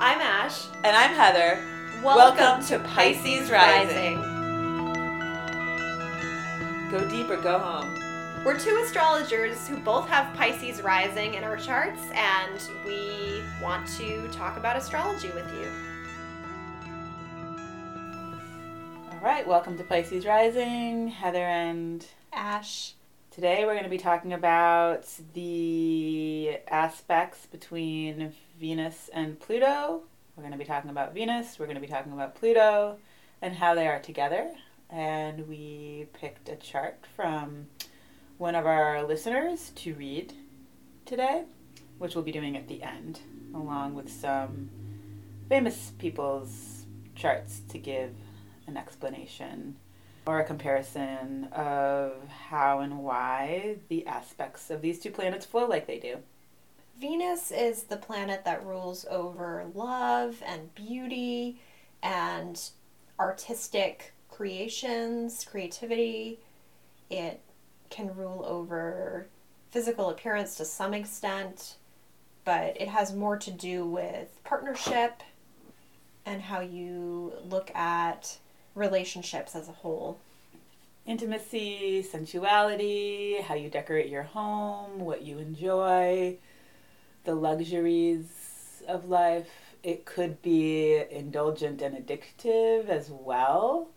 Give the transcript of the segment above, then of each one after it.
I'm Ash. And I'm Heather. Welcome, to Pisces Rising. Go deep or go home. We're two astrologers who both have Pisces rising in our charts, and we want to talk about astrology with you. All right, welcome to Pisces Rising, Heather and Ash. Today we're going to be talking about the aspects between Venus and Pluto. We're going to be talking about Venus, we're going to be talking about Pluto, and how they are together. And we picked a chart from one of our listeners to read today, which we'll be doing at the end, along with some famous people's charts to give an explanation or a comparison of how and why the aspects of these two planets flow like they do. Venus is the planet that rules over love and beauty and artistic creations, creativity. It can rule over physical appearance to some extent, but it has more to do with partnership and how you look at relationships as a whole. Intimacy, sensuality, how you decorate your home, what you enjoy, the luxuries of life. It could be indulgent and addictive as well.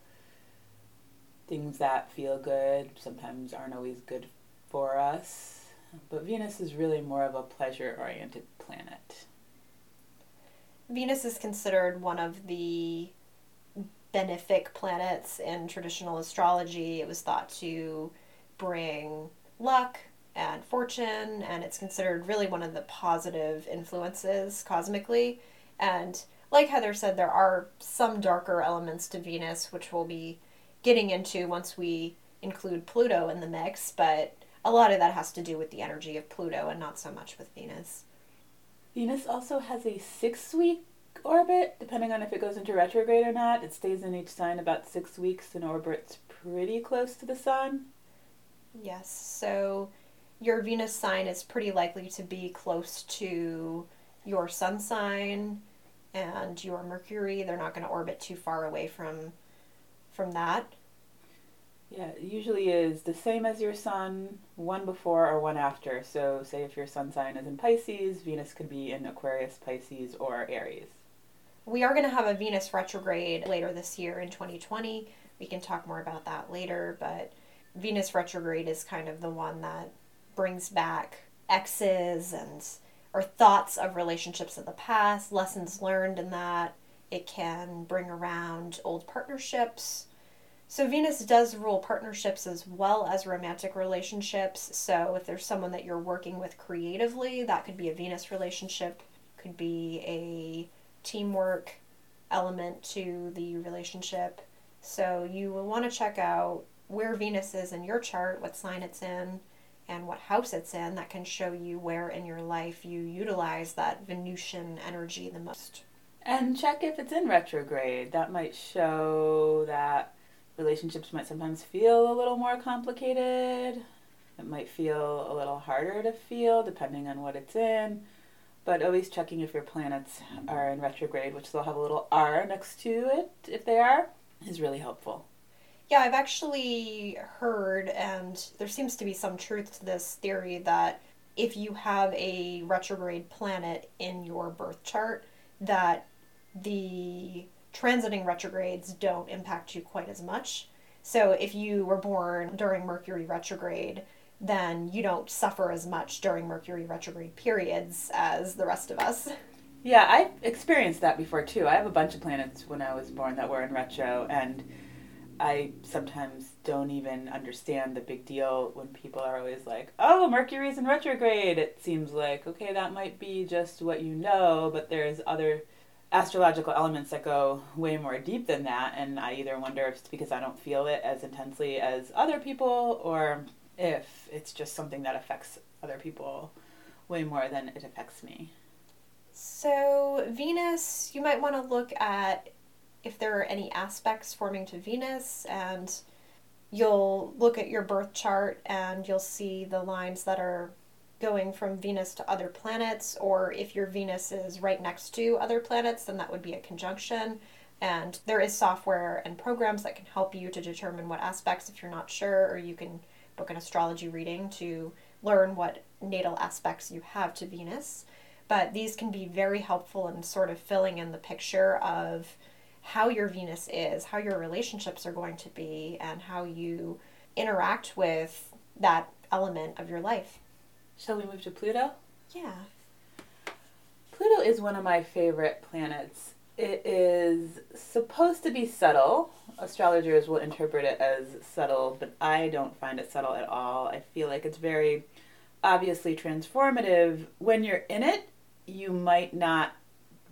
Things that feel good sometimes aren't always good for us. But Venus is really more of a pleasure oriented planet. Venus is considered one of the benefic planets in traditional astrology. It was thought to bring luck and fortune, and it's considered really one of the positive influences cosmically. And like Heather said, there are some darker elements to Venus, which we'll be getting into once we include Pluto in the mix, but a lot of that has to do with the energy of Pluto and not so much with Venus. Venus also has a six week orbit, depending on if it goes into retrograde or not. It stays in each sign about six weeks and orbits pretty close to the sun. Yes, so your Venus sign is pretty likely to be close to your sun sign and your Mercury. They're not going to orbit too far away from from that. Yeah, it usually is the same as your sun, one before or one after. So, say if your sun sign is in Pisces, Venus could be in Aquarius, Pisces, or Aries. We are going to have a Venus retrograde later this year in 2020. We can talk more about that later, but Venus retrograde is kind of the one that brings back exes and or thoughts of relationships of the past, lessons learned in that. It can bring around old partnerships. So Venus does rule partnerships as well as romantic relationships. So if there's someone that you're working with creatively, that could be a Venus relationship, could be a teamwork element to the relationship. So you will want to check out where Venus is in your chart, what sign it's in, and what house it's in. That can show you where in your life you utilize that Venusian energy the most. And check if it's in retrograde. That might show that relationships might sometimes feel a little more complicated. It might feel a little harder to feel depending on what it's in but always checking if your planets are in retrograde, which they'll have a little R next to it if they are, is really helpful. Yeah, I've actually heard, and there seems to be some truth to this theory that if you have a retrograde planet in your birth chart, that the transiting retrogrades don't impact you quite as much. So if you were born during Mercury retrograde, then you don't suffer as much during Mercury retrograde periods as the rest of us. Yeah, I experienced that before too. I have a bunch of planets when I was born that were in retro, and I sometimes don't even understand the big deal when people are always like, oh, Mercury's in retrograde. It seems like, okay, that might be just what you know, but there's other astrological elements that go way more deep than that, and I either wonder if it's because I don't feel it as intensely as other people, or if it's just something that affects other people way more than it affects me. So, Venus, you might want to look at if there are any aspects forming to Venus, and you'll look at your birth chart and you'll see the lines that are going from Venus to other planets, or if your Venus is right next to other planets, then that would be a conjunction. And there is software and programs that can help you to determine what aspects if you're not sure, or you can book an astrology reading to learn what natal aspects you have to Venus. But these can be very helpful in sort of filling in the picture of how your Venus is, how your relationships are going to be, and how you interact with that element of your life. Shall we move to Pluto? Yeah. Pluto is one of my favorite planets. It is supposed to be subtle. Astrologers will interpret it as subtle, but I don't find it subtle at all. I feel like it's very obviously transformative. When you're in it, you might not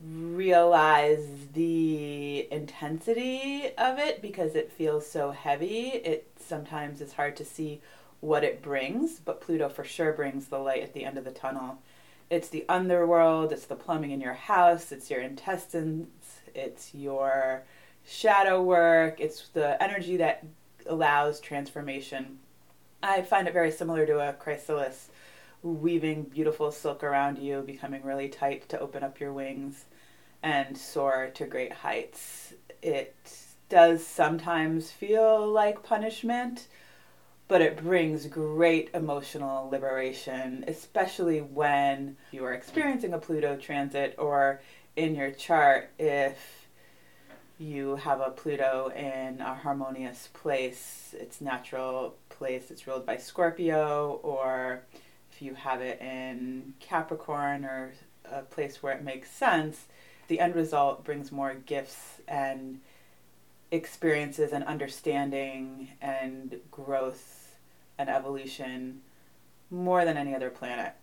realize the intensity of it because it feels so heavy. It sometimes is hard to see what it brings, but Pluto for sure brings the light at the end of the tunnel. It's the underworld, it's the plumbing in your house, it's your intestines, it's your shadow work, it's the energy that allows transformation. I find it very similar to a chrysalis weaving beautiful silk around you, becoming really tight to open up your wings and soar to great heights. It does sometimes feel like punishment, but it brings great emotional liberation, especially when you are experiencing a Pluto transit or in your chart if you have a Pluto in a harmonious place, its natural place, it's ruled by Scorpio, or if you have it in Capricorn or a place where it makes sense, the end result brings more gifts and experiences and understanding and growth and evolution more than any other planet.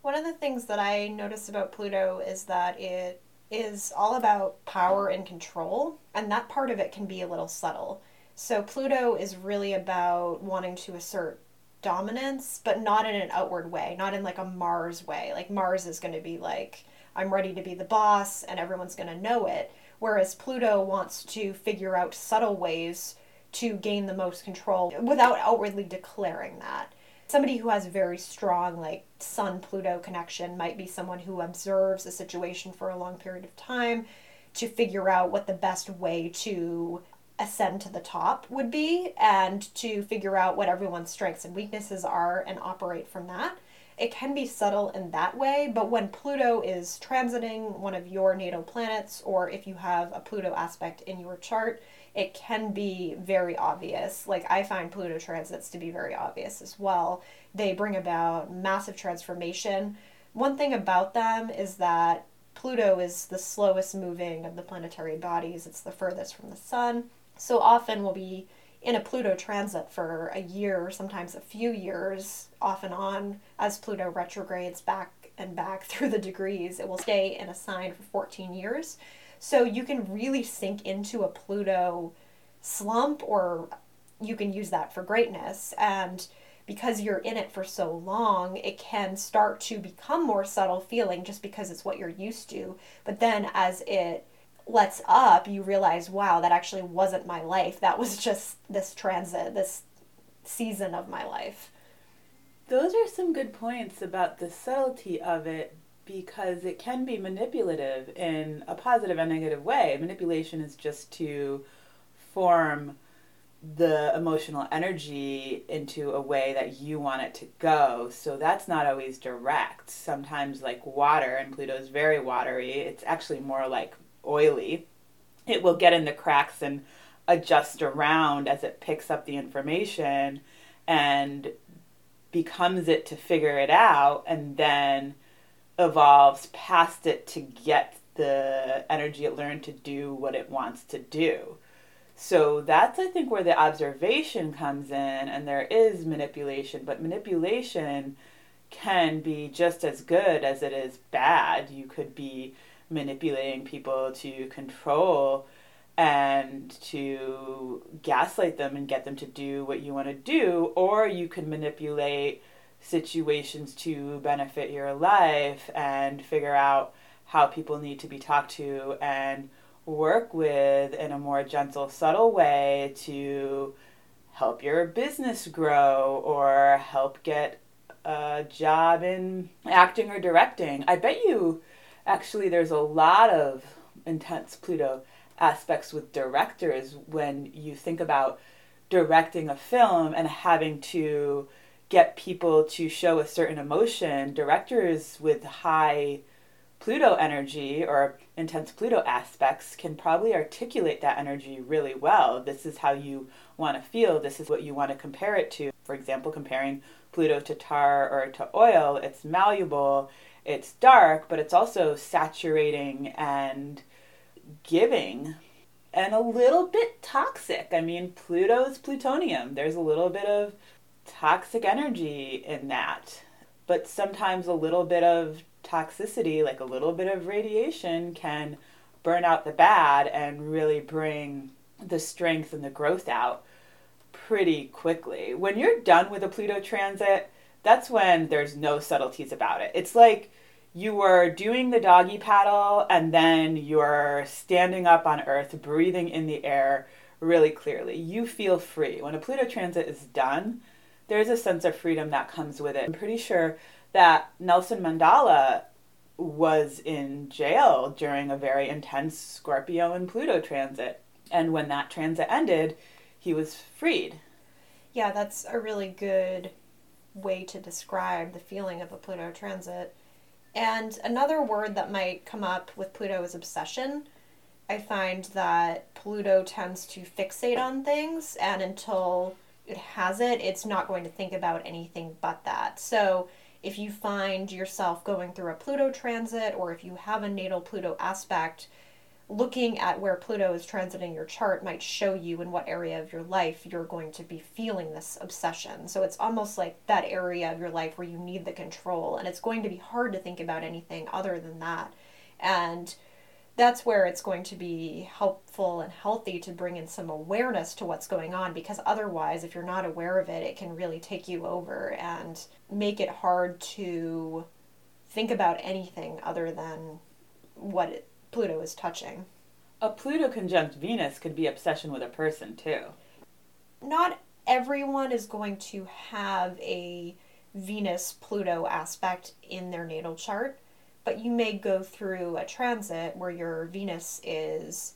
One of the things that I notice about Pluto is that it is all about power and control, and that part of it can be a little subtle. So, Pluto is really about wanting to assert dominance, but not in an outward way, not in like a Mars way. Like, Mars is going to be like, I'm ready to be the boss, and everyone's going to know it. Whereas Pluto wants to figure out subtle ways to gain the most control without outwardly declaring that. Somebody who has a very strong, like, Sun Pluto connection might be someone who observes a situation for a long period of time to figure out what the best way to ascend to the top would be and to figure out what everyone's strengths and weaknesses are and operate from that. It can be subtle in that way, but when Pluto is transiting one of your natal planets, or if you have a Pluto aspect in your chart, it can be very obvious. Like, I find Pluto transits to be very obvious as well. They bring about massive transformation. One thing about them is that Pluto is the slowest moving of the planetary bodies, it's the furthest from the sun. So often we'll be in a Pluto transit for a year, sometimes a few years, off and on, as Pluto retrogrades back and back through the degrees. It will stay in a sign for 14 years. So you can really sink into a Pluto slump, or you can use that for greatness. And because you're in it for so long, it can start to become more subtle feeling just because it's what you're used to. But then as it lets up, you realize, wow, that actually wasn't my life. That was just this transit, this season of my life. Those are some good points about the subtlety of it because it can be manipulative in a positive and negative way. Manipulation is just to form the emotional energy into a way that you want it to go. So that's not always direct. Sometimes, like water, and Pluto's very watery, it's actually more like oily, it will get in the cracks and adjust around as it picks up the information and becomes it to figure it out and then evolves past it to get the energy it learned to do what it wants to do. So that's, I think, where the observation comes in, and there is manipulation, but manipulation can be just as good as it is bad. You could be manipulating people to control and to gaslight them and get them to do what you want to do, or you can manipulate situations to benefit your life and figure out how people need to be talked to and work with in a more gentle, subtle way to help your business grow or help get a job in acting or directing. I bet you actually there's a lot of intense Pluto aspects with directors when you think about directing a film and having to get people to show a certain emotion. Directors with high Pluto energy or intense Pluto aspects can probably articulate that energy really well. This is how you want to feel. This is what you want to compare it to. For example, comparing Pluto to tar or to oil, it's malleable, it's dark, but it's also saturating and giving and a little bit toxic. I mean, Pluto's plutonium. There's a little bit of toxic energy in that. But sometimes a little bit of toxicity, like a little bit of radiation, can burn out the bad and really bring the strength and the growth out pretty quickly. When you're done with a Pluto transit, that's when there's no subtleties about it. It's like you were doing the doggy paddle and then you're standing up on Earth, breathing in the air really clearly. You feel free. When a Pluto transit is done, there's a sense of freedom that comes with it. I'm pretty sure that Nelson Mandela was in jail during a very intense Scorpio and Pluto transit. And when that transit ended, he was freed. Yeah, that's a really good way to describe the feeling of a Pluto transit. And another word that might come up with Pluto is obsession. I find that Pluto tends to fixate on things, and until has it, it's not going to think about anything but that. So, if you find yourself going through a Pluto transit, or if you have a natal Pluto aspect, looking at where Pluto is transiting your chart might show you in what area of your life you're going to be feeling this obsession. So it's almost like that area of your life where you need the control, and it's going to be hard to think about anything other than that. And that's where it's going to be helpful and healthy to bring in some awareness to what's going on because otherwise, if you're not aware of it, it can really take you over and make it hard to think about anything other than what Pluto is touching. A Pluto conjunct Venus could be obsession with a person too. Not everyone is going to have a Venus Pluto aspect in their natal chart, but you may go through a transit where your Venus is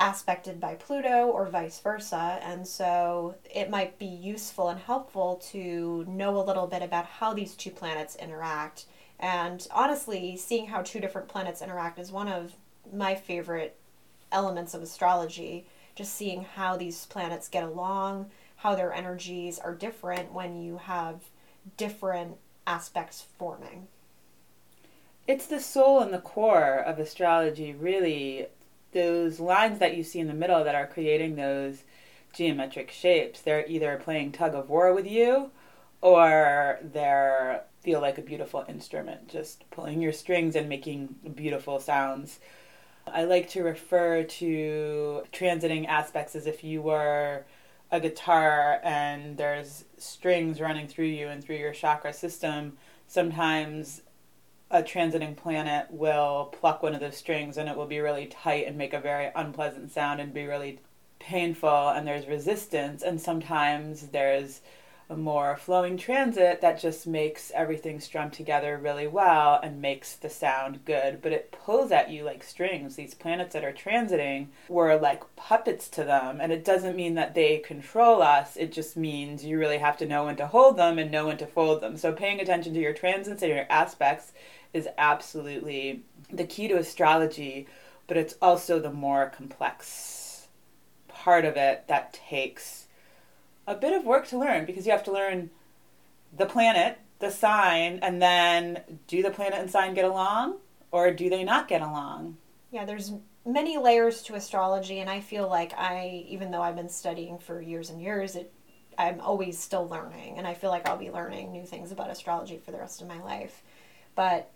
aspected by Pluto or vice versa, and so it might be useful and helpful to know a little bit about how these two planets interact. And honestly, seeing how two different planets interact is one of my favorite elements of astrology. Just seeing how these planets get along, how their energies are different when you have different aspects forming. It's the soul and the core of astrology, really. Those lines that you see in the middle that are creating those geometric shapes, they're either playing tug of war with you or they're feel like a beautiful instrument, just pulling your strings and making beautiful sounds. I like to refer to transiting aspects as if you were a guitar and there's strings running through you and through your chakra system. Sometimes a transiting planet will pluck one of those strings and it will be really tight and make a very unpleasant sound and be really painful and there's resistance and sometimes there's a more flowing transit that just makes everything strum together really well and makes the sound good. But it pulls at you like strings. These planets that are transiting were like puppets to them. And it doesn't mean that they control us, it just means you really have to know when to hold them and know when to fold them. So paying attention to your transits and your aspects is absolutely the key to astrology, but it's also the more complex part of it that takes a bit of work to learn because you have to learn the planet, the sign, and then do the planet and sign get along or do they not get along? Yeah, there's many layers to astrology and I feel like I even though I've been studying for years and years, it I'm always still learning and I feel like I'll be learning new things about astrology for the rest of my life. But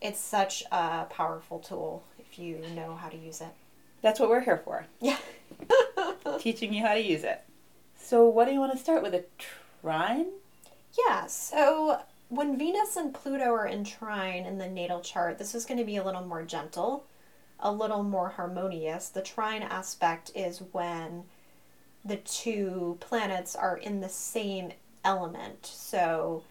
it's such a powerful tool if you know how to use it. That's what we're here for. Yeah. Teaching you how to use it. So, what do you want to start with? A trine? Yeah, so when Venus and Pluto are in trine in the natal chart, this is going to be a little more gentle, a little more harmonious. The trine aspect is when the two planets are in the same element. So,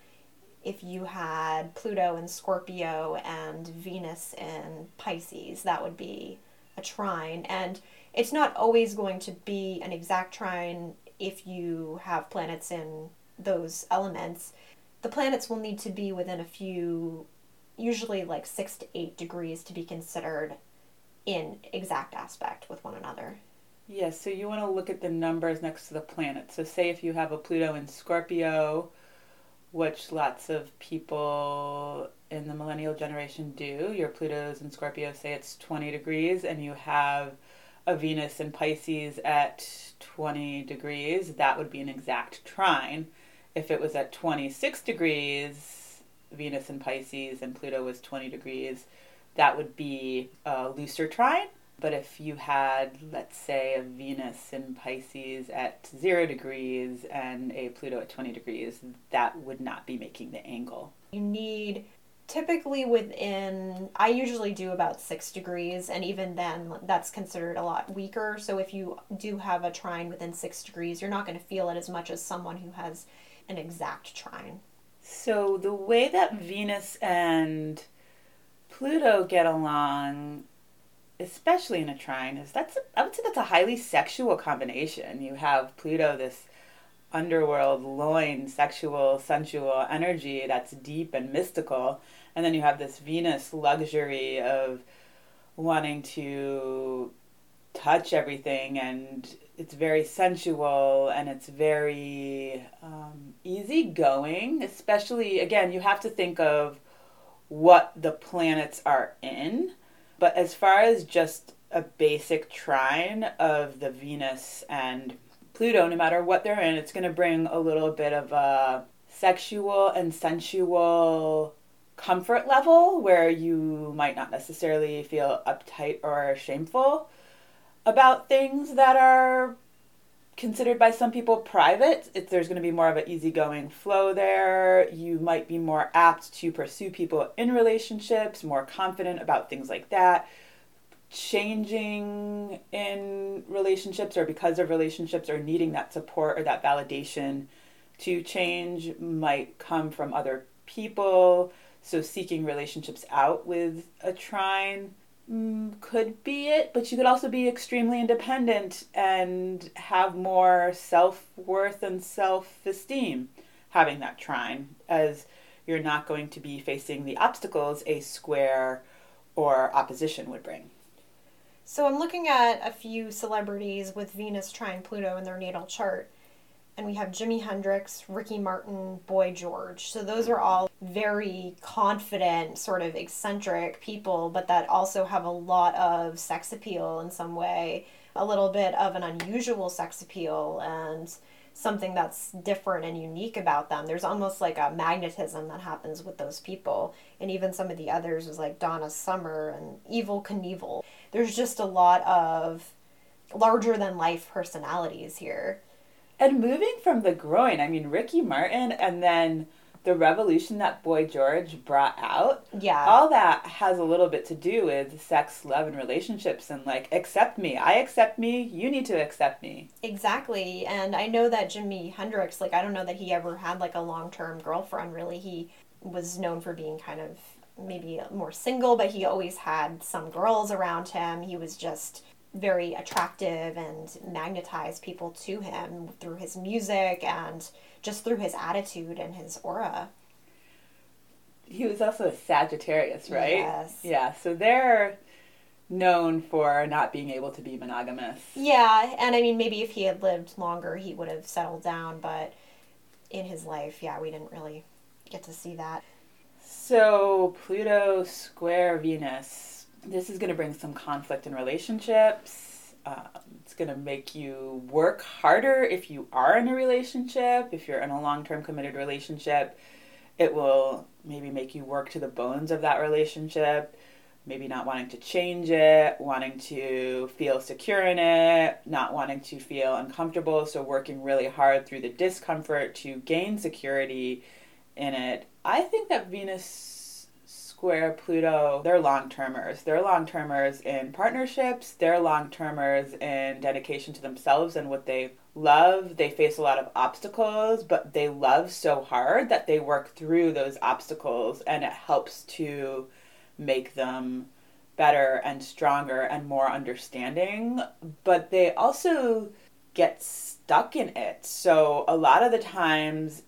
if you had Pluto in Scorpio and Venus in Pisces, that would be a trine. And it's not always going to be an exact trine if you have planets in those elements. The planets will need to be within a few, usually like six to eight degrees to be considered in exact aspect with one another. Yes, so you want to look at the numbers next to the planet. So, say if you have a Pluto in Scorpio, which lots of people in the millennial generation do, your Pluto's in Scorpio, say it's 20 degrees, and you have a Venus in Pisces at 20 degrees, that would be an exact trine. If it was at 26 degrees, Venus in Pisces, and Pluto was 20 degrees, that would be a looser trine. But if you had, let's say, a Venus in Pisces at zero degrees and a Pluto at 20 degrees, that would not be making the angle. You need typically within, I usually do about six degrees, and even then, that's considered a lot weaker. So if you do have a trine within six degrees, you're not going to feel it as much as someone who has an exact trine. So the way that Venus and Pluto get along especially in a trine, is that's a, I would say that's a highly sexual combination. You have Pluto, this underworld, loin, sexual, sensual energy that's deep and mystical, and then you have this Venus luxury of wanting to touch everything and it's very sensual and it's very um, easygoing especially again you have to think of what the planets are in. But as far as just a basic trine of the Venus and Pluto, no matter what they're in, it's going to bring a little bit of a sexual and sensual comfort level where you might not necessarily feel uptight or shameful about things that are considered by some people private. If there's going to be more of an easygoing flow there, you might be more apt to pursue people in relationships, more confident about things like that. Changing in relationships or because of relationships or needing that support or that validation to change might come from other people. So, seeking relationships out with a trine Mm, could be it, but you could also be extremely independent and have more self worth and self esteem having that trine, as you're not going to be facing the obstacles a square or opposition would bring. So I'm looking at a few celebrities with Venus trine Pluto in their natal chart and we have Jimi Hendrix, Ricky Martin, Boy George. So those are all very confident, sort of eccentric people, but that also have a lot of sex appeal in some way, a little bit of an unusual sex appeal, and something that's different and unique about them. There's almost like a magnetism that happens with those people. And even some of the others was like Donna Summer and Evel Knievel. There's just a lot of larger than life personalities here. And moving from the groin, I mean, Ricky Martin and then the revolution that Boy George brought out. Yeah. All that has a little bit to do with sex, love, and relationships and like, accept me. I accept me. You need to accept me. Exactly. And I know that Jimi Hendrix, like, I don't know that he ever had like a long term girlfriend, really. He was known for being kind of maybe more single, but he always had some girls around him. He was just very attractive and magnetized people to him through his music and just through his attitude and his aura. He was also a Sagittarius, right? Yes. Yeah, so they're known for not being able to be monogamous. Yeah, and I mean, maybe if he had lived longer, he would have settled down, but in his life, yeah, we didn't really get to see that. So, Pluto square Venus this is going to bring some conflict in relationships. Um, it's going to make you work harder if you are in a relationship. If you're in a long term committed relationship, it will maybe make you work to the bones of that relationship. Maybe not wanting to change it, wanting to feel secure in it, not wanting to feel uncomfortable. So, working really hard through the discomfort to gain security in it. I think that Venus square Pluto, they're long termers. They're long termers in partnerships, they're long termers in dedication to themselves and what they love. They face a lot of obstacles, but they love so hard that they work through those obstacles and it helps to make them better and stronger and more understanding. But they also get stuck in it. So a lot of the times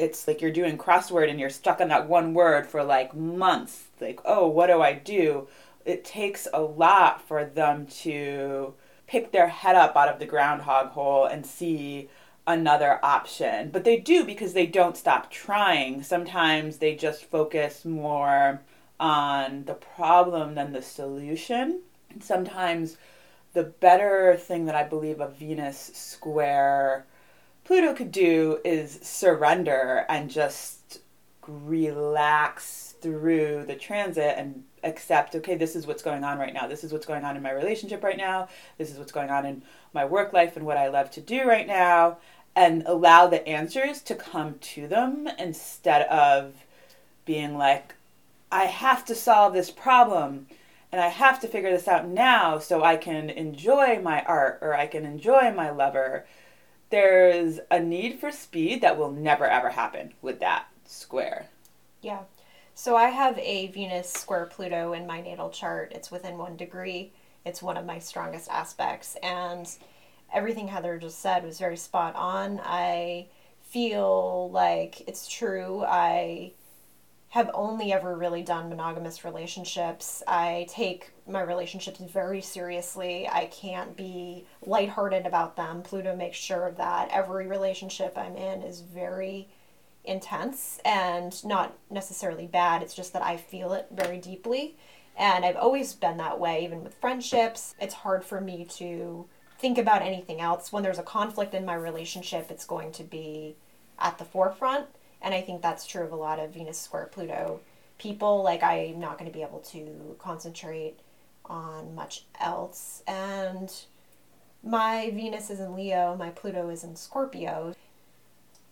it's like you're doing crossword and you're stuck on that one word for like months. Like, oh, what do I do? It takes a lot for them to pick their head up out of the groundhog hole and see another option. But they do because they don't stop trying. Sometimes they just focus more on the problem than the solution. And sometimes the better thing that I believe a Venus square Pluto could do is surrender and just relax through the transit and accept okay this is what's going on right now. This is what's going on in my relationship right now. This is what's going on in my work life and what i love to do right now and allow the answers to come to them instead of being like i have to solve this problem and i have to figure this out now so i can enjoy my art or i can enjoy my lover there's a need for speed that will never ever happen with that square. Yeah. So I have a Venus square Pluto in my natal chart. It's within one degree. It's one of my strongest aspects. And everything Heather just said was very spot on. I feel like it's true. I have only ever really done monogamous relationships. I take my relationships very seriously. I can't be lighthearted about them. Pluto makes sure that every relationship I'm in is very intense and not necessarily bad. It's just that I feel it very deeply. And I've always been that way, even with friendships. It's hard for me to think about anything else. When there's a conflict in my relationship, it's going to be at the forefront and I think that's true of a lot of Venus square Pluto people. Like, I'm not going to be able to concentrate on much else. And my Venus is in Leo, my Pluto is in Scorpio.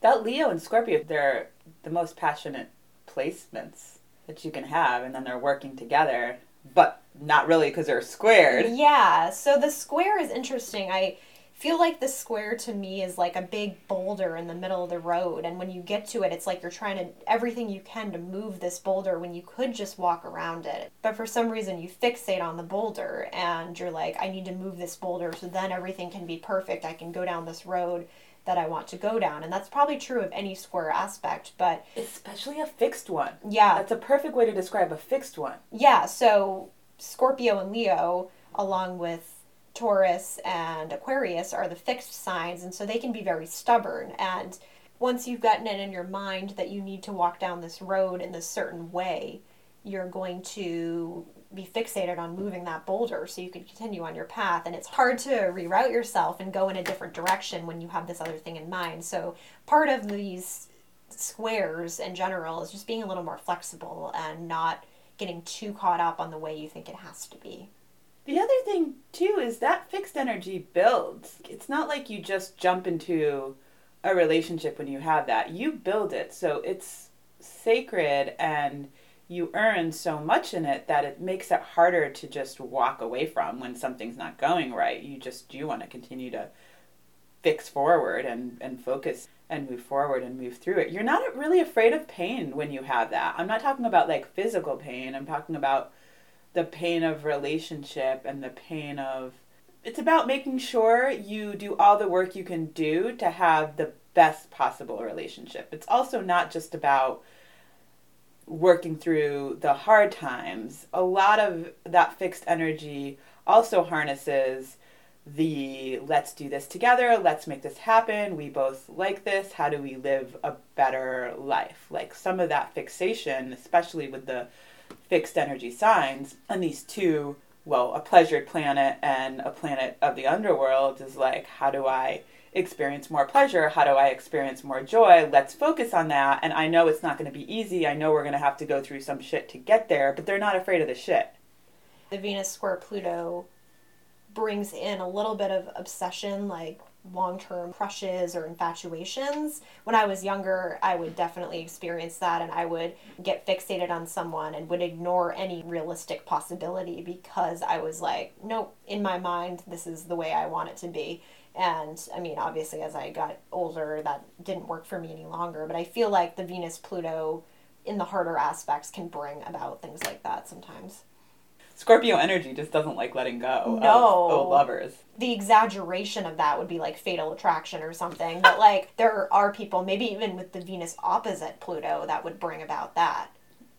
That Leo and Scorpio, they're the most passionate placements that you can have, and then they're working together, but not really because they're squared. Yeah, so the square is interesting. I feel like the square to me is like a big boulder in the middle of the road and when you get to it it's like you're trying to everything you can to move this boulder when you could just walk around it. But for some reason you fixate on the boulder and you're like i need to move this boulder so then everything can be perfect. I can go down this road that i want to go down. And that's probably true of any square aspect but especially a fixed one. Yeah. That's a perfect way to describe a fixed one. Yeah so scorpio and leo along with Taurus and Aquarius are the fixed signs, and so they can be very stubborn. And once you've gotten it in your mind that you need to walk down this road in this certain way, you're going to be fixated on moving that boulder so you can continue on your path. And it's hard to reroute yourself and go in a different direction when you have this other thing in mind. So, part of these squares in general is just being a little more flexible and not getting too caught up on the way you think it has to be. The other thing, too, is that fixed energy builds. It's not like you just jump into a relationship when you have that. You build it. So it's sacred and you earn so much in it that it makes it harder to just walk away from when something's not going right. You just do want to continue to fix forward and, and focus and move forward and move through it. You're not really afraid of pain when you have that. I'm not talking about like physical pain. I'm talking about the pain of relationship and the pain of it's about making sure you do all the work you can do to have the best possible relationship. It's also not just about working through the hard times. A lot of that fixed energy also harnesses the let's do this together, let's make this happen, we both like this, how do we live a better life? Like some of that fixation, especially with the fixed energy signs, and these two, well, a pleasured planet and a planet of the underworld is like, how do I experience more pleasure? How do I experience more joy? Let's focus on that. And I know it's not going to be easy. I know we're going to have to go through some shit to get there, but they're not afraid of the shit. The Venus square Pluto brings in a little bit of obsession, like long term crushes or infatuations. When I was younger, I would definitely experience that and I would get fixated on someone and would ignore any realistic possibility because I was like, nope, in my mind, this is the way I want it to be. And I mean, obviously, as I got older, that didn't work for me any longer. But I feel like the Venus Pluto in the harder aspects can bring about things like that sometimes. Scorpio energy just doesn't like letting go No. of lovers. the exaggeration of that would be like fatal attraction or something. But like there are people, maybe even with the Venus opposite Pluto, that would bring about that.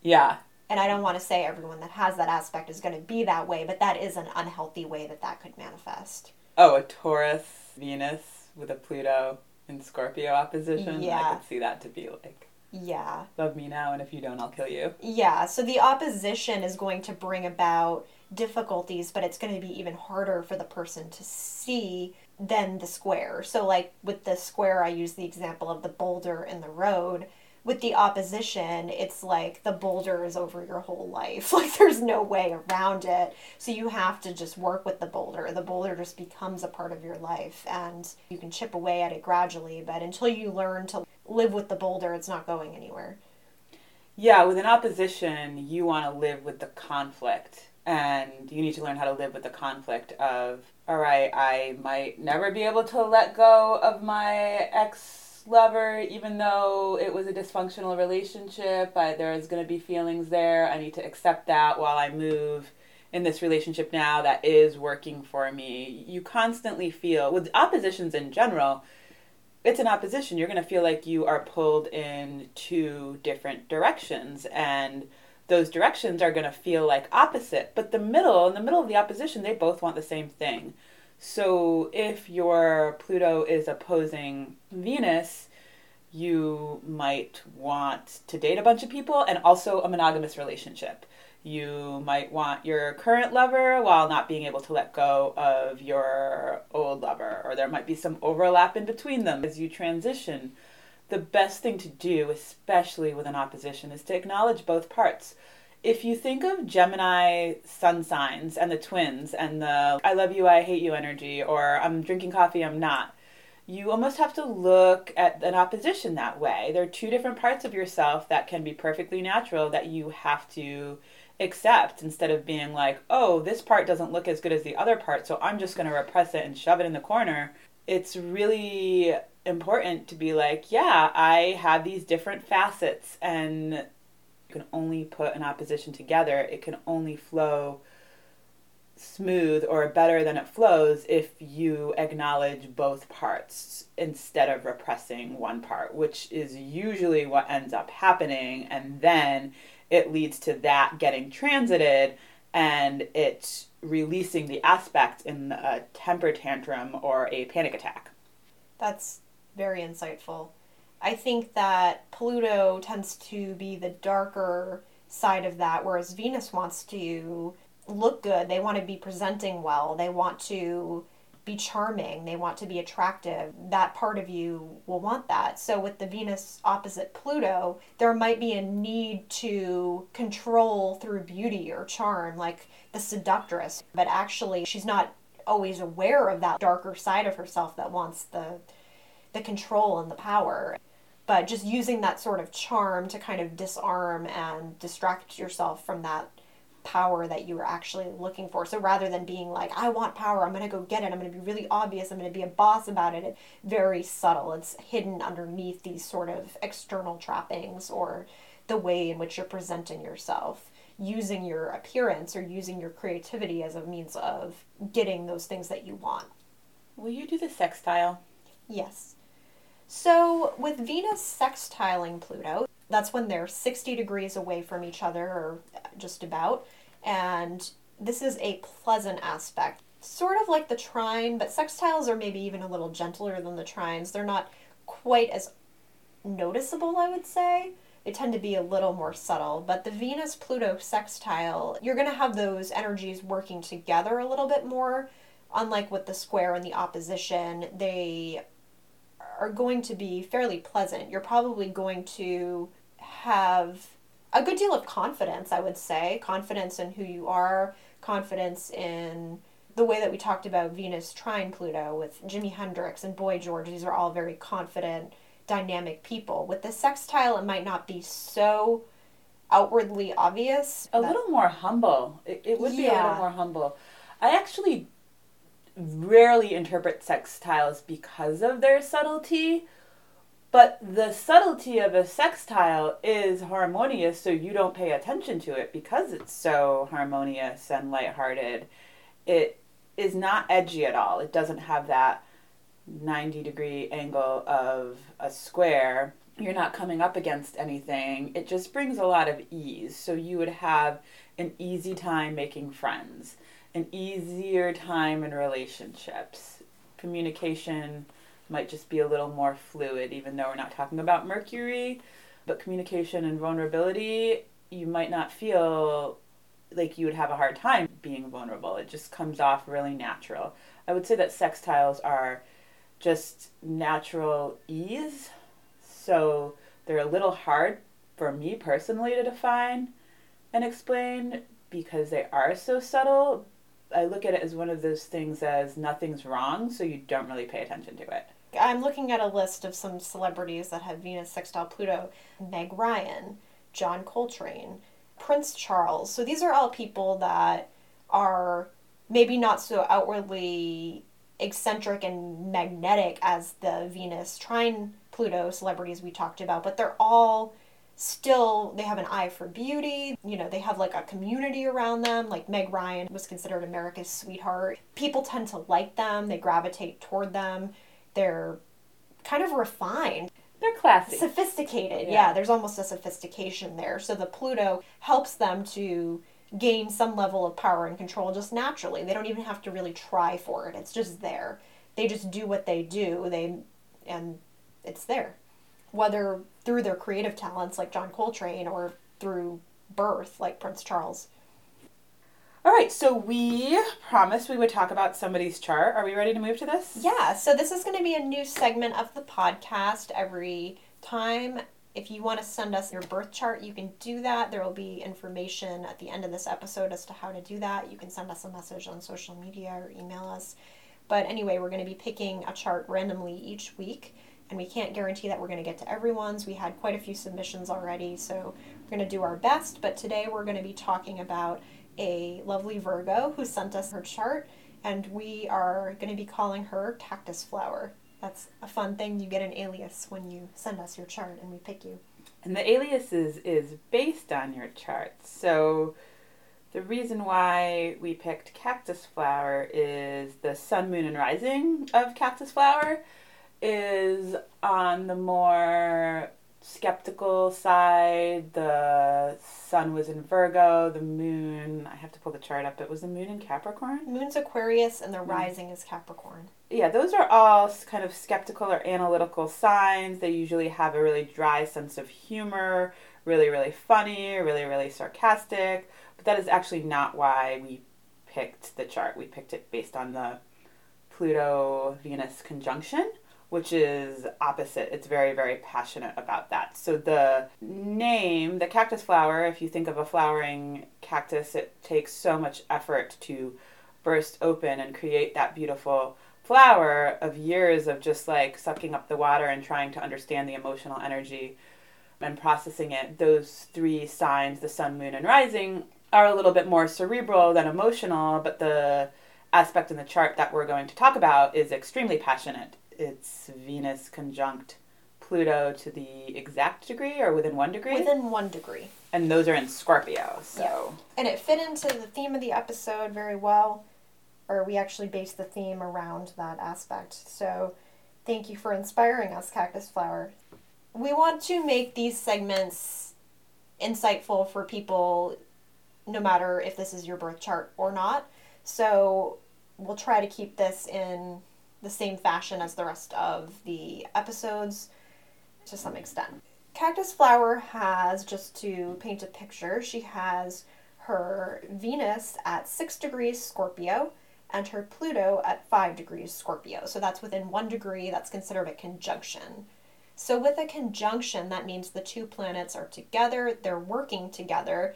Yeah. And I don't want to say everyone that has that aspect is going to be that way, but that is an unhealthy way that that could manifest. Oh, a Taurus Venus with a Pluto in Scorpio opposition. Yeah. I could see that to be like, Yeah. love me now, and if you don't, I'll kill you. Yeah, so the opposition is going to bring about difficulties, but it's going to be even harder for the person to see than the square. So, like with the square, I use the example of the boulder in the road. With the opposition, it's like the boulder is over your whole life. Like, there's no way around it. So, you have to just work with the boulder. The boulder just becomes a part of your life, and you can chip away at it gradually. But until you learn to live with the boulder, it's not going anywhere. Yeah, with an opposition, you want to live with the conflict. And you need to learn how to live with the conflict of, all right, I might never be able to let go of my ex lover, even though it was a dysfunctional relationship. I, there's going to be feelings there. I need to accept that while I move in this relationship now that is working for me. You constantly feel, with oppositions in general, it's an opposition. You're going to feel like you are pulled in two different directions, and those directions are going to feel like opposite. But the middle, in the middle of the opposition, they both want the same thing. So if your Pluto is opposing Venus, you might want to date a bunch of people and also a monogamous relationship. You might want your current lover while not being able to let go of your old lover, or there might be some overlap in between them as you transition. The best thing to do, especially with an opposition, is to acknowledge both parts. If you think of Gemini sun signs and the twins and the I love you, I hate you energy, or I'm drinking coffee, I'm not, you almost have to look at an opposition that way. There are two different parts of yourself that can be perfectly natural that you have to accept instead of being like, oh, this part doesn't look as good as the other part, so I'm just going to repress it and shove it in the corner. It's really important to be like, yeah, I have these different facets, and you can only put an opposition together. It can only flow smooth or better than it flows if you acknowledge both parts instead of repressing one part, which is usually what ends up happening. And then it leads to that getting transited and it releasing the aspect in a temper tantrum or a panic attack. That's very insightful. I think that Pluto tends to be the darker side of that, whereas Venus wants to look good. They want to be presenting well. They want to be charming. They want to be attractive. That part of you will want that. So, with the Venus opposite Pluto, there might be a need to control through beauty or charm, like the seductress. But actually, she's not always aware of that darker side of herself that wants the the control and the power but just using that sort of charm to kind of disarm and distract yourself from that power that you were actually looking for. So rather than being like, I want power, I'm going to go get it, I'm going to be really obvious, I'm going to be a boss about it, it's very subtle. It's hidden underneath these sort of external trappings or the way in which you're presenting yourself. Using your appearance or using your creativity as a means of getting those things that you want. Will you do the sextile? Yes. So, with Venus sextiling Pluto, that's when they're 60 degrees away from each other, or uh, just about. And this is a pleasant aspect. Sort of like the trine, but sextiles are maybe even a little gentler than the trines. They're not quite as noticeable, I would say. They tend to be a little more subtle. But the Venus Pluto sextile, you're going to have those energies working together a little bit more. Unlike with the square and the opposition, they are going to be fairly pleasant. You're probably going to have a good deal of confidence, I would say. Confidence in who you are, confidence in the way that we talked about Venus trine Pluto with Jimi Hendrix and Boy George, these are all very confident, dynamic people. With the sextile, it might not be so outwardly obvious. A little more humble. It, it would be a little more humble. I actually rarely interpret sextiles because of their subtlety, but the subtlety of a sextile is harmonious, so you don't pay attention to it because it's so harmonious and lighthearted. It is not edgy at all. It doesn't have that 90 degree angle of a square. You're not coming up against anything. It just brings a lot of ease. So you would have an easy time making friends, an easier time in relationships. Communication might just be a little more fluid, even though we're not talking about Mercury. But communication and vulnerability, you might not feel like you would have a hard time being vulnerable. It just comes off really natural. I would say that sextiles are just natural ease. So they're a little hard for me personally to define and explain because they are so subtle. I look at it as one of those things as nothing's wrong, so you don't really pay attention to it. I'm looking at a list of some celebrities that have Venus sextile Pluto Meg Ryan, John Coltrane, Prince Charles. So these are all people that are maybe not so outwardly eccentric and magnetic as the Venus trine Pluto celebrities we talked about, but they're all still they have an eye for beauty. You know they have like a community around them. Like meg ryan was considered america's sweetheart. People tend to like them. They gravitate toward them. They're kind of refined. They're classy. sophisticated. Yeah. yeah. there's almost a sophistication there. So the pluto helps them to gain some level of power and control just naturally. They don't even have to really try for it. It's just there. They just do what they do. They and it's there whether through their creative talents like john coltrane or through birth like prince charles All right, so we promised we would talk about somebody's chart. Are we ready to move to this? Yeah, so this is going to be a new segment of the podcast every time. If you want to send us your birth chart, you can do that. There will be information at the end of this episode as to how to do that. You can send us a message on social media or email us. But anyway, we're going to be picking a chart randomly each week, and we can't guarantee that we're going to get to everyone's. We had quite a few submissions already, so we're going to do our best. But today we're going to be talking about a lovely Virgo who sent us her chart and we are going to be calling her Cactus Flower. That's a fun thing. You get an alias when you send us your chart and we pick you. And the alias is, is based on your chart. So the reason why we picked cactus flower is the sun, moon, and rising of cactus flower is on the more skeptical side. The sun was in Virgo, the moon, I have to pull the chart up. It was the moon in Capricorn. Moon's Aquarius and the mm. rising is Capricorn. yeah, those are all kind of skeptical or analytical signs. They usually have a really dry sense of humor, really, really funny, really, really sarcastic. But that is actually not why we picked the chart. We picked it based on the Pluto Venus conjunction, which is opposite. It's very, very passionate about that. So the name, the cactus flower, if you think of a flowering cactus, it takes so much effort to burst open and create that beautiful flower of years of just like sucking up the water and trying to understand the emotional energy and processing it. Those three signs, the sun, moon, and rising, are a little bit more cerebral than emotional, but the aspect in the chart that we're going to talk about is extremely passionate. It's Venus conjunct Pluto to the exact degree or within one degree. Within one degree. and those are in Scorpio. So Yeah. And it fit into the theme of the episode very well, or we actually based the theme around that aspect. So thank you for inspiring us, Cactus Flower. We want to make these segments insightful for people, no matter if this is your birth chart or not. So we'll try to keep this in the same fashion as the rest of the episodes to some extent. Cactus Flower has, just to paint a picture, she has her Venus at 6 degrees Scorpio and her Pluto at 5 degrees Scorpio. So that's within one degree, that's considered a conjunction. So with a conjunction, that means the two planets are together, they're working together.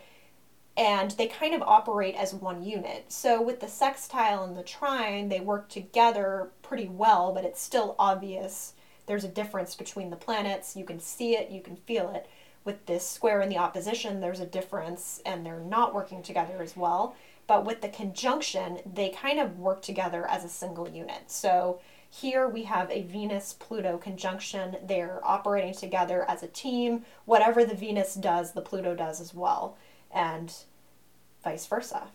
And they kind of operate as one unit. So with the sextile and the trine, they work together pretty well, but it's still obvious there's a difference between the planets. You can see it, you can feel it. With this square in the opposition, there's a difference, and they're not working together as well. But with the conjunction, they kind of work together as a single unit. So here we have a Venus Pluto conjunction. They're operating together as a team. Whatever the Venus does, the Pluto does as well and vice versa.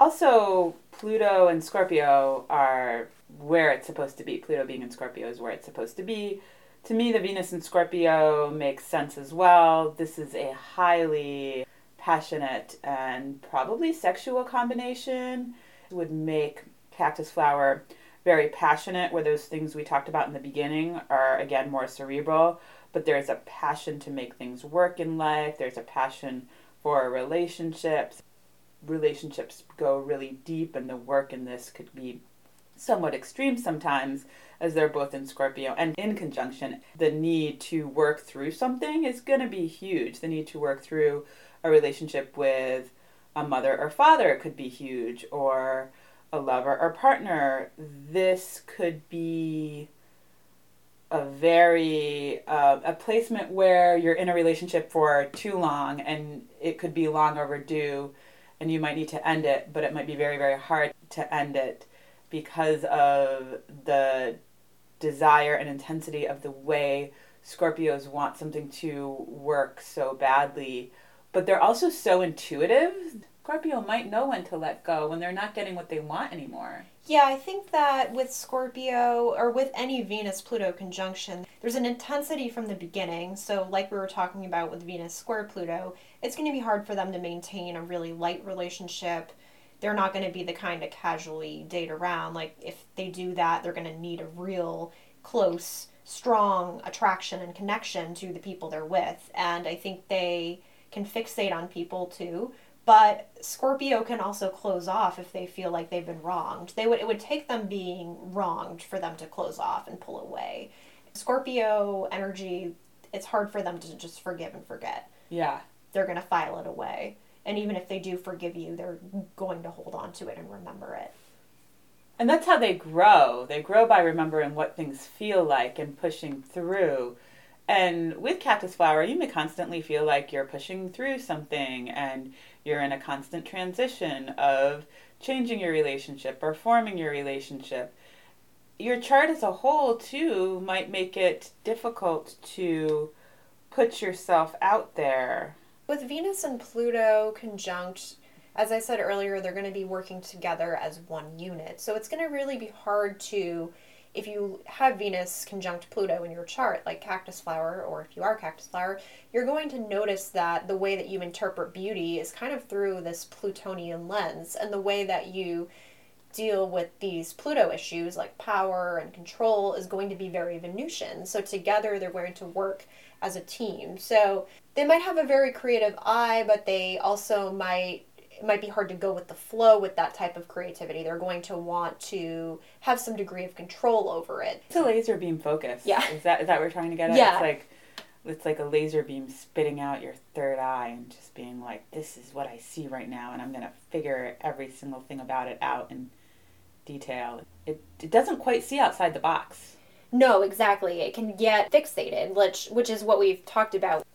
Also, Pluto and Scorpio are where it's supposed to be. Pluto being in Scorpio is where it's supposed to be. To me, the Venus in Scorpio makes sense as well. This is a highly passionate and probably sexual combination. It would make Cactus Flower very passionate, where those things we talked about in the beginning are again more cerebral, but there's a passion to make things work in life. There's a passion for relationships. Relationships go really deep, and the work in this could be somewhat extreme sometimes, as they're both in Scorpio and in conjunction. The need to work through something is going to be huge. The need to work through a relationship with a mother or father could be huge, or a lover or partner. This could be a very uh, a placement where you're in a relationship for too long and it could be long overdue and you might need to end it but it might be very very hard to end it because of the desire and intensity of the way scorpios want something to work so badly. But they're also so intuitive Scorpio might know when to let go when they're not getting what they want anymore. Yeah, I think that with Scorpio or with any Venus Pluto conjunction, there's an intensity from the beginning. So, like we were talking about with Venus square Pluto, it's going to be hard for them to maintain a really light relationship. They're not going to be the kind to casually date around. Like, if they do that, they're going to need a real close, strong attraction and connection to the people they're with. And I think they can fixate on people too but Scorpio can also close off if they feel like they've been wronged. They would it would take them being wronged for them to close off and pull away. Scorpio energy, it's hard for them to just forgive and forget. Yeah. They're going to file it away. And even if they do forgive you, they're going to hold on to it and remember it. And that's how they grow. They grow by remembering what things feel like and pushing through. And with cactus flower, you may constantly feel like you're pushing through something and you're in a constant transition of changing your relationship or forming your relationship. Your chart as a whole, too, might make it difficult to put yourself out there. With Venus and Pluto conjunct, as I said earlier, they're going to be working together as one unit. So it's going to really be hard to if you have Venus conjunct Pluto in your chart, like cactus flower, or if you are cactus flower, you're going to notice that the way that you interpret beauty is kind of through this Plutonian lens, and the way that you deal with these Pluto issues like power and control is going to be very Venusian. So together they're going to work as a team. So they might have a very creative eye, but they also might it might be hard to go with the flow with that type of creativity. They're going to want to have some degree of control over it. It's a laser beam focus. Yeah. Is that is that what we're trying to get at? Yeah. It's like it's like a laser beam spitting out your third eye and just being like, This is what I see right now and I'm gonna figure every single thing about it out in detail. It it doesn't quite see outside the box. No, exactly. It can get fixated, which which is what we've talked about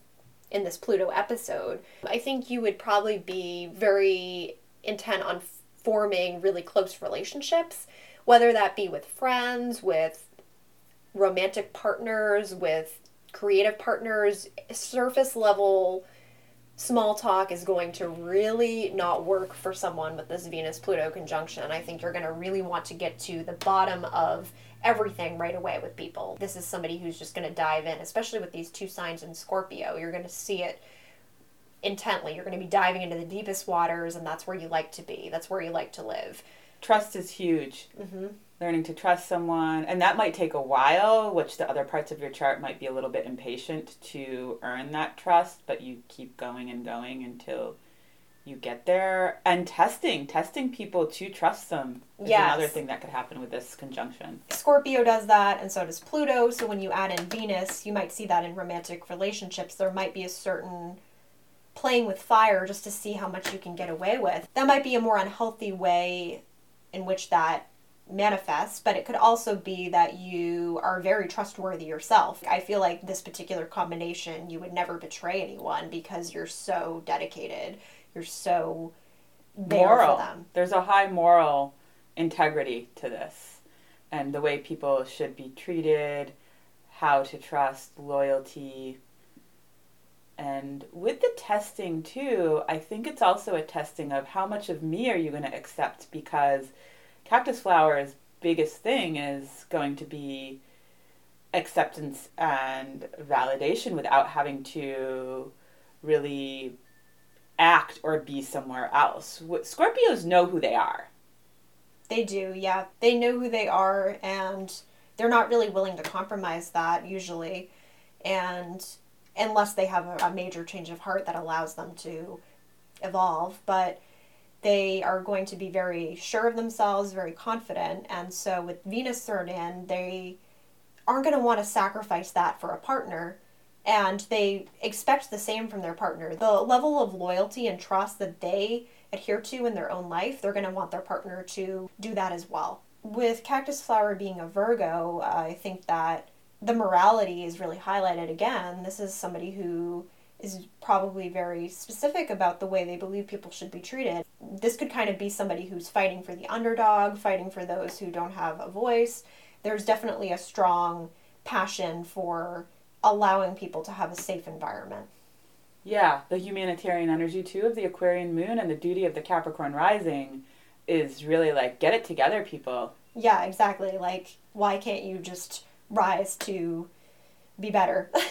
in this Pluto episode, I think you would probably be very intent on forming really close relationships, whether that be with friends, with romantic partners, with creative partners. Surface level small talk is going to really not work for someone with this Venus Pluto conjunction. I think you're going to really want to get to the bottom of everything right away with people. This is somebody who's just going to dive in, especially with these two signs in Scorpio. You're going to see it intently. You're going to be diving into the deepest waters, and that's where you like to be. That's where you like to live. Trust is huge. Mm-hmm. Learning to trust someone, and that might take a while, which the other parts of your chart might be a little bit impatient to earn that trust, but you keep going and going until you get there and testing testing people to trust them is Yes. another thing that could happen with this conjunction Scorpio does that, and so does Pluto. So when you add in Venus, you might see that in romantic relationships. There might be a certain playing with fire just to see how much you can get away with. That might be a more unhealthy way in which that manifests, but it could also be that you are very trustworthy yourself. I feel like this particular combination, you would never betray anyone because you're so dedicated. You're so there moral. for them. There's a high moral integrity to this and the way people should be treated, how to trust, loyalty. And with the testing too, I think it's also a testing of how much of me are you going to accept because cactus flower's biggest thing is going to be acceptance and validation without having to really act or be somewhere else. Scorpios know who they are. They do, yeah. They know who they are and they're not really willing to compromise that usually. And unless they have a, major change of heart that allows them to evolve, but they are going to be very sure of themselves, very confident. And so with Venus thrown in, they aren't going to want to sacrifice that for a partner. And they expect the same from their partner. The level of loyalty and trust that they adhere to in their own life, they're going to want their partner to do that as well. With Cactus Flower being a Virgo, I think that the morality is really highlighted again. This is somebody who is probably very specific about the way they believe people should be treated. This could kind of be somebody who's fighting for the underdog, fighting for those who don't have a voice. There's definitely a strong passion for allowing people to have a safe environment. Yeah, the humanitarian energy too of the Aquarian moon and the duty of the Capricorn rising is really like get it together, people. Yeah, exactly. Like, why can't you just rise to be better?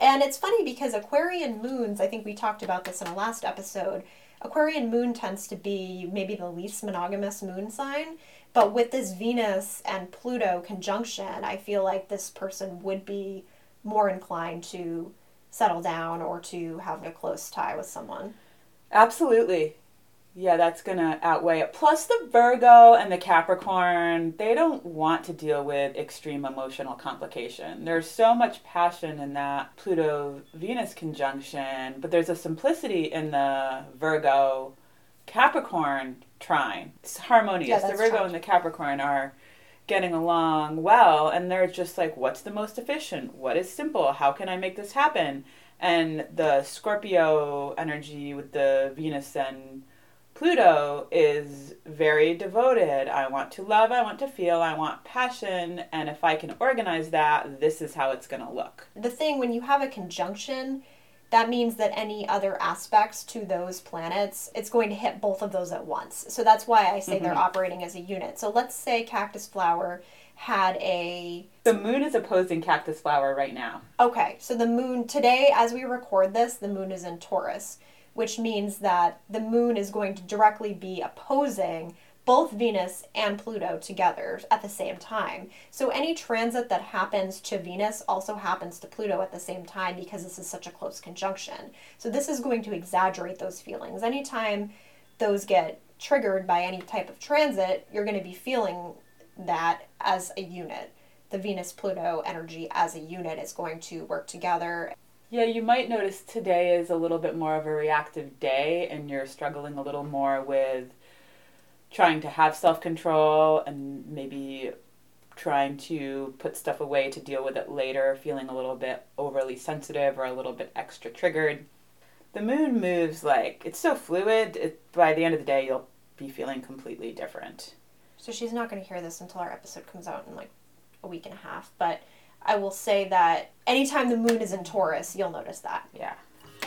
And it's funny because Aquarian moons, I think we talked about this in a last episode, Aquarian moon tends to be maybe the least monogamous moon sign. But with this Venus and Pluto conjunction, I feel like this person would be more inclined to settle down or to have a close tie with someone. Absolutely. Yeah, that's going to outweigh it. Plus, the Virgo and the Capricorn, they don't want to deal with extreme emotional complication. There's so much passion in that Pluto Venus conjunction, but there's a simplicity in the Virgo Capricorn trine. It's harmonious. Yeah, the Virgo and the Capricorn are getting along well, and they're just like, what's the most efficient? What is simple? How can I make this happen? And the Scorpio energy with the Venus and Pluto is very devoted. I want to love, I want to feel, I want passion, and if I can organize that, this is how it's going to look. The thing when you have a conjunction, that means that any other aspects to those planets, it's going to hit both of those at once. So that's why I say mm-hmm. they're operating as a unit. So let's say cactus flower had a the moon is opposing cactus flower right now. Okay, so the moon today as we record this, the moon is in Taurus which means that the moon is going to directly be opposing both Venus and Pluto together at the same time. So any transit that happens to Venus also happens to Pluto at the same time because this is such a close conjunction. So this is going to exaggerate those feelings. Anytime those get triggered by any type of transit, you're going to be feeling that as a unit. The Venus Pluto energy as a unit is going to work together. Yeah, you might notice today is a little bit more of a reactive day and you're struggling a little more with trying to have self control and maybe trying to put stuff away to deal with it later, feeling a little bit overly sensitive or a little bit extra triggered. The moon moves like it's so fluid, it, by the end of the day, you'll be feeling completely different. So she's not going to hear this until our episode comes out in like a week and a half, but I will say that anytime the moon is in Taurus, you'll notice that. Yeah.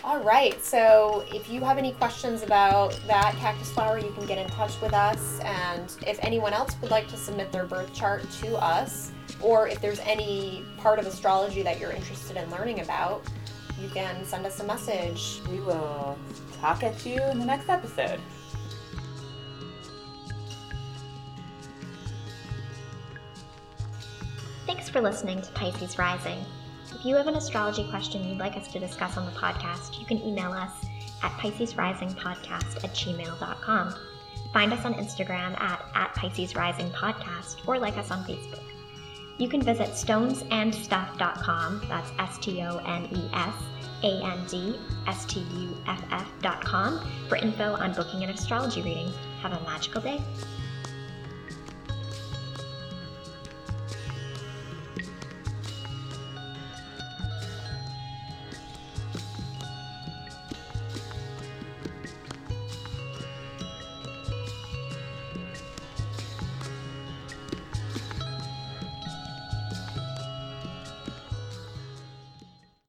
All right. So if you have any questions about that cactus flower, you can get in touch with us. And if anyone else would like to submit their birth chart to us, or if there's any part of astrology that you're interested in learning about, you can send us a message. We will talk at you in the next episode. Thanks for listening to Pisces Rising. If you have an astrology question you'd like us to discuss on the podcast, you can email us at piscesrisingpodcast at gmail.com. Find us on Instagram at, at Pisces Podcast or like us on Facebook. You can visit stonesandstuff.com, that's S T O N E S, A-N-D-S-T-U-F-F dot com for info on booking an astrology reading. Have a magical day.